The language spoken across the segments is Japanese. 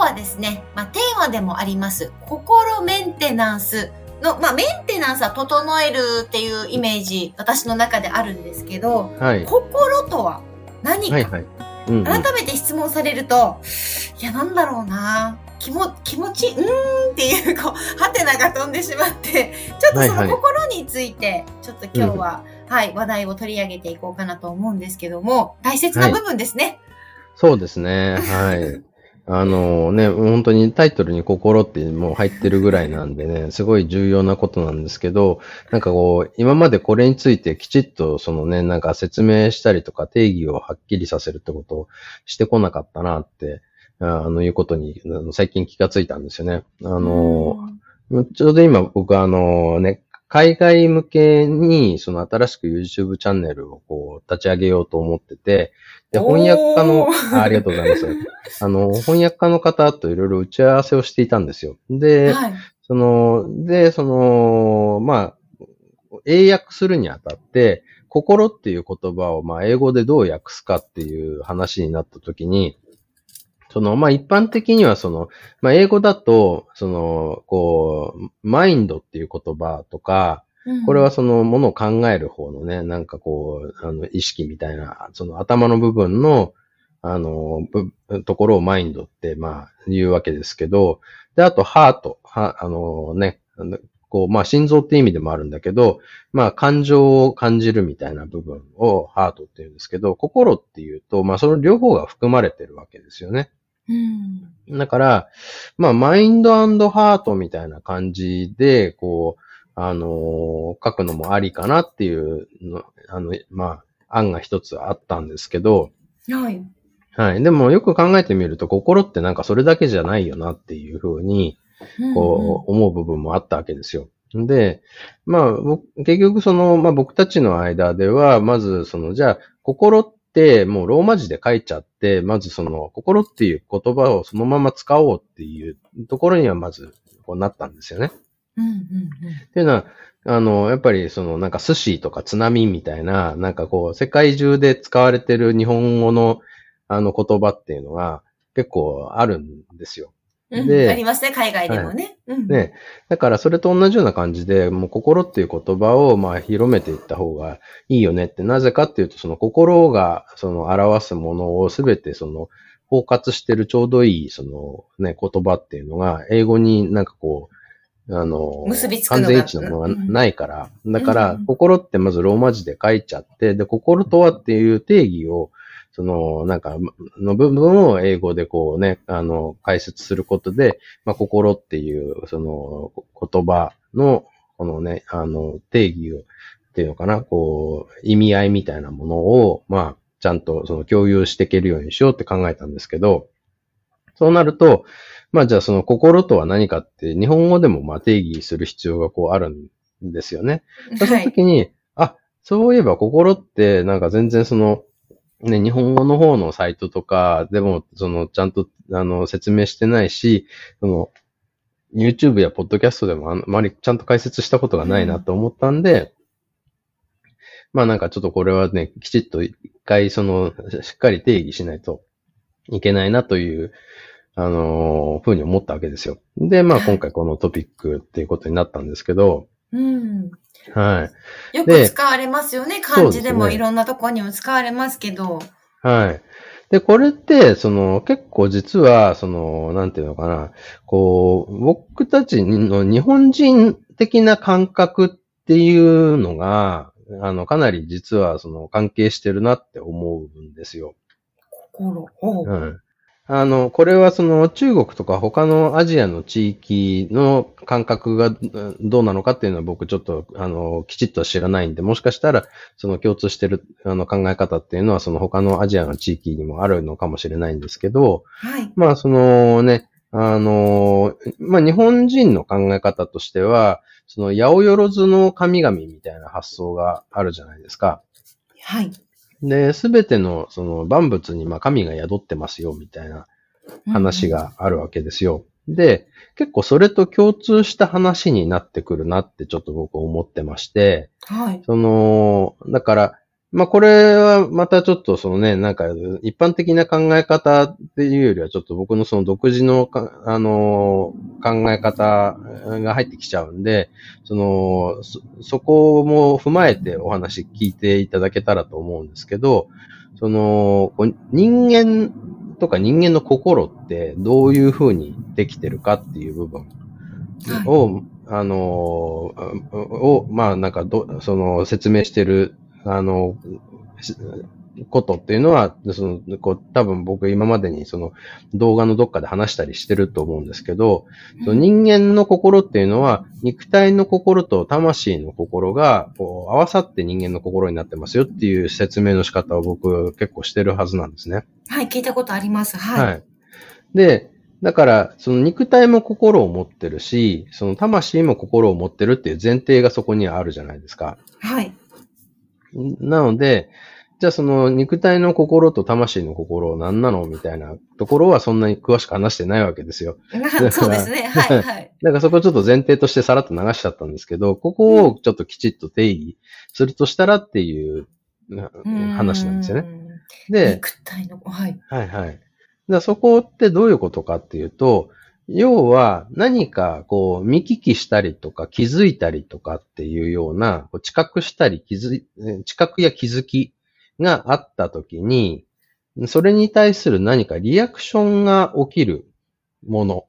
はですね、まあ、テーマでもあります、心メンテナンスの、まあ、メンテナンスは整えるっていうイメージ、私の中であるんですけど、はい。心とは何か、はいはい。うん、うん。改めて質問されると、いや、なんだろうな気も、気持ち、うーんっていう、こう、ハテナが飛んでしまって、ちょっとそのはいはい心について、ちょっと今日は、はい、話題を取り上げていこうかなと思うんですけども、大切な部分ですね。そうですね。はい。あのね、本当にタイトルに心ってもう入ってるぐらいなんでね、すごい重要なことなんですけど、なんかこう、今までこれについてきちっとそのね、なんか説明したりとか定義をはっきりさせるってことをしてこなかったなって、あの、いうことに、最近気がついたんですよね。あの、ちょうど今僕あのね、海外向けにその新しく YouTube チャンネルをこう立ち上げようと思ってて、で、翻訳家の、あありがとうございます。あの、翻訳家の方といろいろ打ち合わせをしていたんですよ。で、はい。その、で、その、まあ、英訳するにあたって、心っていう言葉を、まあ、英語でどう訳すかっていう話になったときに、その、まあ、一般的にはその、まあ、英語だと、その、こう、マインドっていう言葉とか、これはそのものを考える方のね、なんかこう、あの、意識みたいな、その頭の部分の、あの、ぶところをマインドって、まあ、言うわけですけど、で、あと、ハート、は、あのね、あのこう、まあ、心臓って意味でもあるんだけど、まあ、感情を感じるみたいな部分をハートって言うんですけど、心っていうと、まあ、その両方が含まれてるわけですよね。うん。だから、まあ、マインドハートみたいな感じで、こう、あのー書くのもありかなっていうの、あの、まあ、案が一つあったんですけど、はい。はい。でもよく考えてみると、心ってなんかそれだけじゃないよなっていうふうに、こう、思う部分もあったわけですよ。で、まあ、僕結局その、まあ僕たちの間では、まずその、じゃあ、心ってもうローマ字で書いちゃって、まずその、心っていう言葉をそのまま使おうっていうところにはまず、こうなったんですよね。うんうんっていうのは、あの、やっぱりそのなんか寿司とか津波みたいな、なんかこう、世界中で使われてる日本語のあの言葉っていうのが結構あるんですよ。うん。でありますね、海外でもね。うん。ね。だからそれと同じような感じで、もう心っていう言葉をまあ広めていった方がいいよねって、なぜかっていうと、その心がその表すものをすべてその包括してるちょうどいいそのね、言葉っていうのが、英語になんかこう、あの、結びつく完全一致のものがないから、だからうん、心ってまずローマ字で書いちゃって、で、心とはっていう定義を、その、なんか、の部分を英語でこうね、あの、解説することで、まあ、心っていう、その、言葉の、このね、あの、定義を、っていうのかな、こう、意味合いみたいなものを、まあ、ちゃんとその共有していけるようにしようって考えたんですけど、そうなると、まあじゃあその心とは何かって日本語でもまあ定義する必要がこうあるんですよね。そのはい。時に、あ、そういえば心ってなんか全然その、ね、日本語の方のサイトとかでも、その、ちゃんと、あの、説明してないし、その、YouTube や Podcast でもあんまりちゃんと解説したことがないなと思ったんで、まあなんかちょっとこれはね、きちっと一回その、しっかり定義しないといけないなという、あのーふうに思ったわけですよ。で、まあ今回このトピックっていうことになったんですけど、うん。はい。よくで使われますよね。漢字でもいろんなところにも使われますけど。はい。で、これって、その、結構実は、その、なんていうのかな、こう、僕たちの日本人的な感覚っていうのが、あの、かなり実は、その、関係してるなって思うんですよ。心。ほううん。あの、これはその中国とか他のアジアの地域の感覚がうんどうなのかっていうのは僕ちょっと、あの、きちっとは知らないんで、もしかしたらその共通してるあの考え方っていうのはその他のアジアの地域にもあるのかもしれないんですけど、はい。まあそのね、あの、まあ日本人の考え方としては、その八百万の神々みたいな発想があるじゃないですか。はい。で、すべてのその万物にまあ神が宿ってますよみたいな話があるわけですよ。で、結構それと共通した話になってくるなってちょっと僕思ってまして、うん。はい。その、だから、まあこれはまたちょっとそのね、なんか一般的な考え方っていうよりはちょっと僕のその独自のかあの考え方が入ってきちゃうんで、その、そ、そこも踏まえてお話聞いていただけたらと思うんですけど、その、人間とか人間の心ってどういうふうにできてるかっていう部分はい。を、あの、を、まあなんかど、その説明してる、あの、しことっていうのは、その、こう、多分僕今までにその動画のどっかで話したりしてると思うんですけど、その人間の心っていうのは、肉体の心と魂の心が、こう、合わさって人間の心になってますよっていう説明の仕方を僕結構してるはずなんですね。はい、聞いたことあります。はい。はい。で、だから、その肉体も心を持ってるし、その魂も心を持ってるっていう前提がそこにはあるじゃないですか。はい。なので、じゃあその肉体の心と魂の心何なのみたいなところはそんなに詳しく話してないわけですよ。な そうですね。はい、はい。だからそこちょっと前提としてさらっと流しちゃったんですけど、ここをちょっときちっと定義するとしたらっていうな話なんですよね。ね。で、肉体の、はい。はいはい。そこってどういうことかっていうと、要は何かこう見聞きしたりとか気づいたりとかっていうような、こう知覚したり気づ知覚や気づきがあったときに、それに対する何かリアクションが起きるもの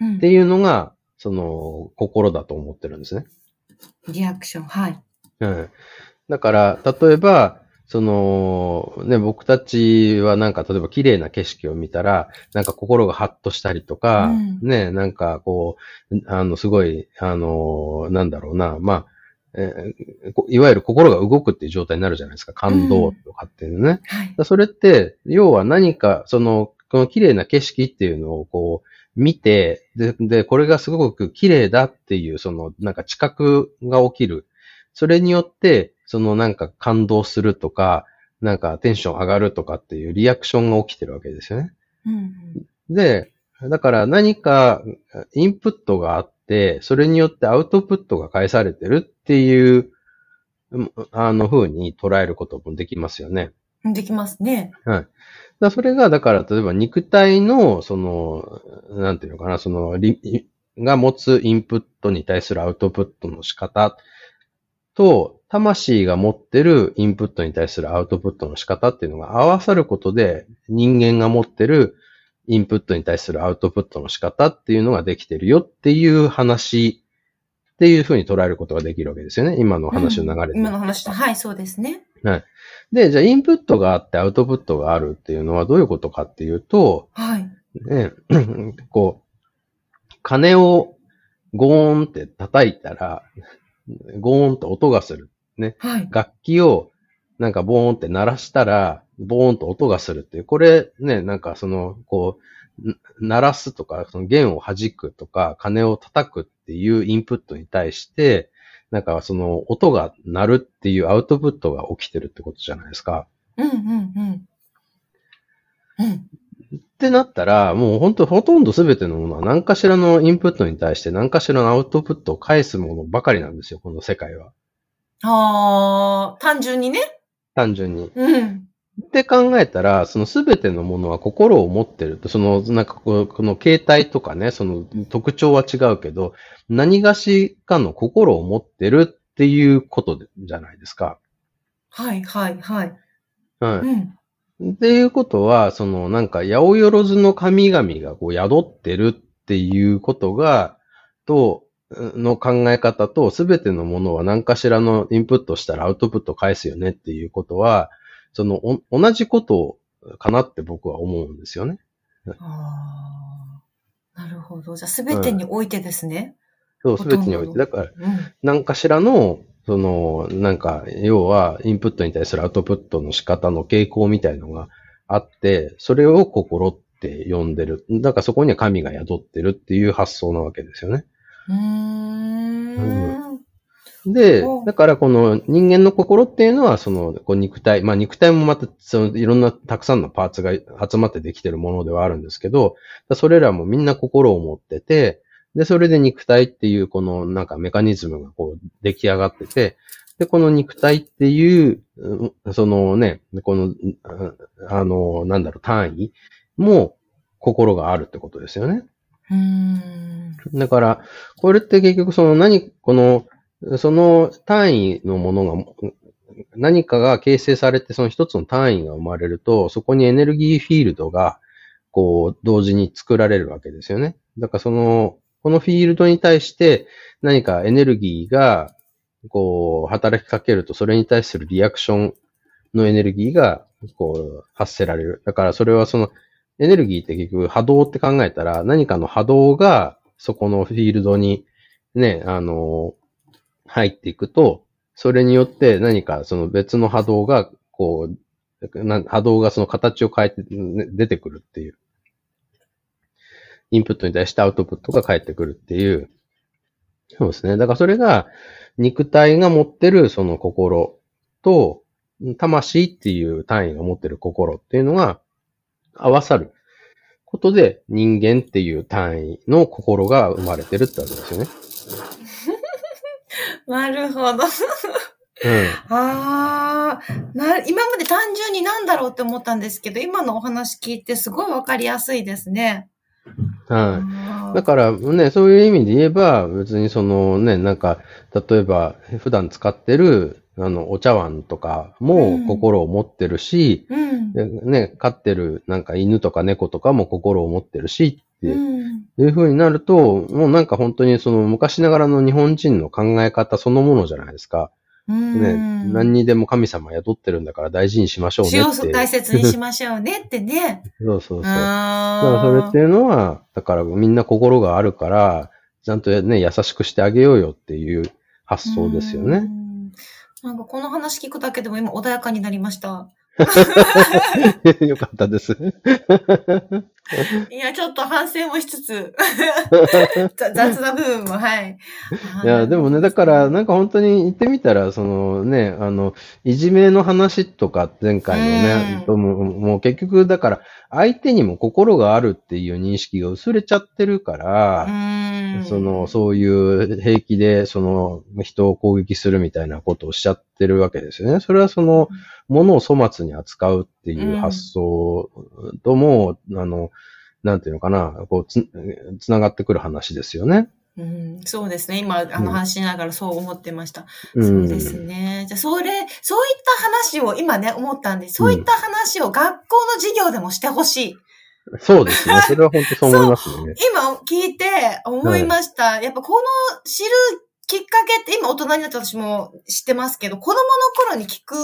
うんっていうのが、その心だと思ってるんですね。リアクション、はい。うん。だから、例えば、その、ね、僕たちはなんか、例えば綺麗な景色を見たら、なんか心がハッとしたりとか、うんね、なんかこう、あの、すごい、あの、なんだろうな、まあ、えーこいわゆる心が動くっていう状態になるじゃないですか。感動とかっていうのね。だかはい。らそれって、要は何か、その、この綺麗な景色っていうのをこう、見て、で、で、これがすごく綺麗だっていう、その、なんか知覚が起きる。それによって、そのなんか感動するとか、なんかテンション上がるとかっていうリアクションが起きてるわけですよね。うんで、だから何かインプットがあって、それによってアウトプットが返されてるっていう、うんあの風に捉えることもできますよね。うん。できますね。はい。だそれが、だから、例えば肉体の、その、なんていうのかな、その、リが持つインプットに対するアウトプットの仕方と、魂が持ってるインプットに対するアウトプットの仕方っていうのが合わさることで、人間が持ってるインプットに対するアウトプットの仕方っていうのができてるよっていう話っていうふうに捉えることができるわけですよね。今の話の流れで。うん今の話と、はい、そうですね。で、じゃあインプットがあってアウトプットがあるっていうのはどういうことかっていうと、はい。ね、こう、鐘をゴーンって叩いたら、ゴーンと音がする。はい。楽器をなんかボーンって鳴らしたら、ボーンと音がするっていう。これね、なんかその、こう、ん鳴らすとか、その弦を弾くとか、鐘を叩くっていうインプットに対して、なんかその音が鳴るっていうアウトプットが起きてるってことじゃないですか。うん、うん、うん。うん。ってなったら、もう本当ほとんど全てのものは何かしらのインプットに対して何かしらのアウトプットを返すものばかりなんですよ、この世界は。あー、単純にね。単純に。うん。って考えたら、その全てのものは心を持ってると、その、なんかこの形態とかね、その特徴は違うけど、何がしかの心を持ってるっていうことじゃないですか。はい、はい、はい。はうん。い。っていうことは、そのなんか、八百万の神々がこう宿ってるっていうことが、と、の考え方と、すべてのものは何かしらのインプットしたらアウトプット返すよねっていうことは、その、お同じことかなって僕は思うんですよね。ああ。なるほど。じゃあ、すべてにおいてですね。そう、すほとんどべてにおいて。だから、うん。何かしらの、その、なんか、要は、インプットに対するアウトプットの仕方の傾向みたいのがあって、それを心って呼んでる。だからそこには神が宿ってるっていう発想なわけですよね。うーん。でお、だからこの人間の心っていうのは、その、こう肉体、まあ肉体もまた、そのいろんなたくさんのパーツが集まってできてるものではあるんですけど、それらもみんな心を持ってて、で、それで肉体っていうこのなんかメカニズムがこう出来上がってて、で、この肉体っていう、うんそのね、この、うんあの、なんだろう、単位も心があるってことですよね。うーん。だから、これって結局その何、この、その単位のものが、何かが形成されてその一つの単位が生まれると、そこにエネルギーフィールドが、こう、同時に作られるわけですよね。だからその、このフィールドに対して何かエネルギーが、こう、働きかけると、それに対するリアクションのエネルギーが、こう、発せられる。だからそれはその、エネルギーって結局波動って考えたら、何かの波動がそこのフィールドにね、あの、入っていくと、それによって何かその別の波動が、こう、波動がその形を変えて、出てくるっていう。インプットに対してアウトプットが返ってくるっていう。そうですね。だからそれが肉体が持ってるその心と、魂っていう単位が持ってる心っていうのが合わさることで人間っていう単位の心が生まれてるってわけですよね。なるほど。うん。ああ、な、今まで単純になんだろうって思ったんですけど、今のお話聞いてすごいわかりやすいですね。はい。だからね、そういう意味で言えば、別にそのね、なんか、例えば、普段使ってる、あの、お茶碗とかうもん心を持ってるし、うん。でね、飼ってるなんか犬とか猫とかも心を持ってるしってうん。いう風になると、もうなんか本当にその昔ながらの日本人の考え方そのものじゃないですか。うね、ん。何にでも神様宿ってるんだから大事にしましょうねって。大切にしましょうねってね。そうそうそう。だあからそれっていうのは、だからみんな心があるから、ちゃんとね、優しくしてあげようよっていう発想ですよね。うんなんかこの話聞くだけでも今穏やかになりました。よかったです。いや、ちょっと反省もしつつ、ざ雑な部分も、はい。いや、でもね、だから、なんか本当に言ってみたら、そのね、あの、いじめの話とか、前回のね、うん。もうもう結局、だから、相手にも心があるっていう認識が薄れちゃってるから、うん。その、そういう平気で、その、人を攻撃するみたいなことをしちゃってるわけですよね。それはその、ものを粗末に扱うっていう発想とも、あの、なんていうのかな、こうつ、つながってくる話ですよね。うん、そうですね。今、あの話しながらそう思ってました。うん。そうですね。じゃあ、それ、そういった話を今ね、思ったんで、そういった話を学校の授業でもしてほしい。そうですね。それは本当そう思いますよね。今聞いて思いました。やっぱこの知るきっかけって、今大人になって私も知ってますけど、子供の頃に聞く、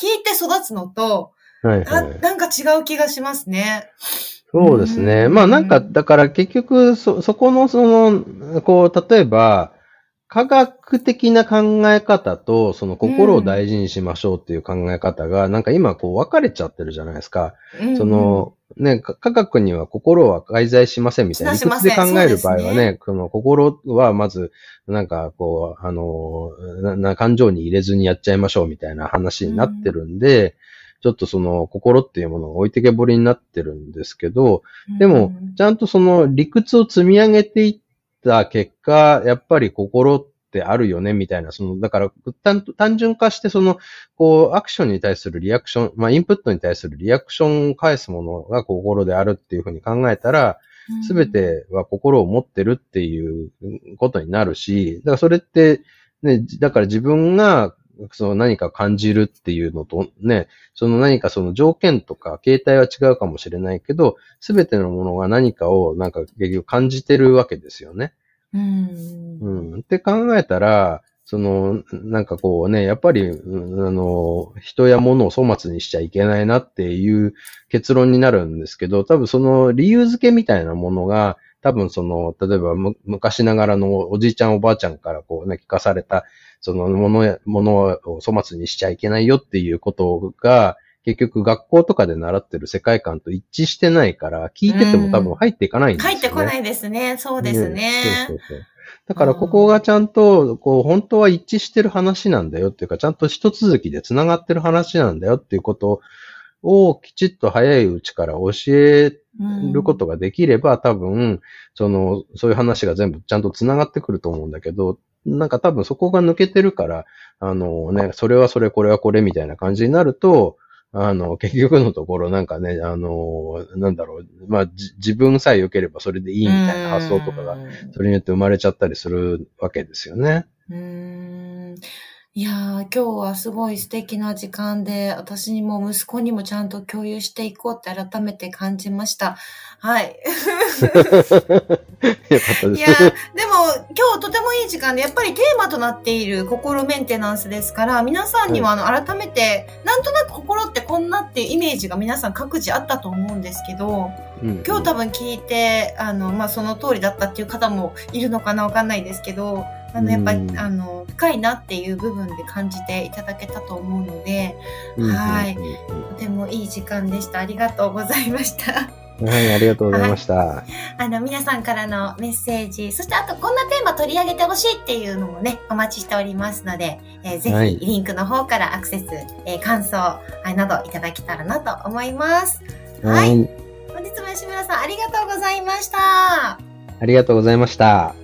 聞いて育つのと、はいなはい。なんか違う気がしますね。そうですね。うんまあなんか、だから結局、そ、そこのその、こう、例えば、科学的な考え方と、その心を大事にしましょうっていう考え方が、なんか今こう分かれちゃってるじゃないですか。うんその、ね、か科学には心は介在しませんみたいな。理屈で考える場合はそうでね、この心はまず、なんかこう、あの、なな感情に入れずにやっちゃいましょうみたいな話になってるんで、ちょっとその心っていうものが置いてけぼりになってるんですけど、でも、ちゃんとその理屈を積み上げていった結果、やっぱり心ってあるよね、みたいな、その、だから単、単純化して、その、こう、アクションに対するリアクション、まあ、インプットに対するリアクションを返すものが心であるっていうふうに考えたら、すべ、ては心を持ってるっていうことになるし、だからそれって、ね、だから自分が、その何か感じるっていうのとね、その何かその条件とか形態は違うかもしれないけど、すべてのものが何かをなんか結局感じてるわけですよね。うん。うん。って考えたら、その、なんかこうね、やっぱり、うんあの、人や物を粗末にしちゃいけないなっていう結論になるんですけど、多分その理由付けみたいなものが、多分その、例えばむ昔ながらのおじいちゃんおばあちゃんからこうね、聞かされた、そのものや、ものを粗末にしちゃいけないよっていうことが、結局学校とかで習ってる世界観と一致してないから、聞いてても多分入っていかないんですよね。入ってこないですね。そうですね。そうそうそう。だからここがちゃんと、こう、本当は一致してる話なんだよっていうか、ちゃんと一続きで繋がってる話なんだよっていうことをきちっと早いうちから教えることができれば、多分、その、そういう話が全部ちゃんと繋がってくると思うんだけど、なんか多分そこが抜けてるから、あのね、それはそれ、これはこれみたいな感じになると、あの、結局のところなんかね、あの、なんだろう、まあ、じ自分さえ良ければそれでいいみたいな発想とかが、それによって生まれちゃったりするわけですよね。うーんいやー、今日はすごい素敵な時間で、私にも息子にもちゃんと共有していこうって改めて感じました。はい。いやー、でも今日とてもいい時間で、やっぱりテーマとなっている心メンテナンスですから、皆さんにはあの改めて、なんとなく心ってこんなっていうイメージが皆さん各自あったと思うんですけど、うん今日多分聞いて、あの、まあ、その通りだったっていう方もいるのかなわかんないですけど、あの、やっぱり、うんあの、深いなっていう部分で感じていただけたと思うので、うんはいとてもいい時間でした。ありがとうございました。うんはい、ありがとうございました。あの、皆さんからのメッセージ、そしてあとこんなテーマ取り上げてほしいっていうのもね、お待ちしておりますので、えーぜはいひリンクの方からアクセス、えー感想はいなどいただけたらなと思います。はい。はい。本日も吉村さんありがとうございました。ありがとうございました。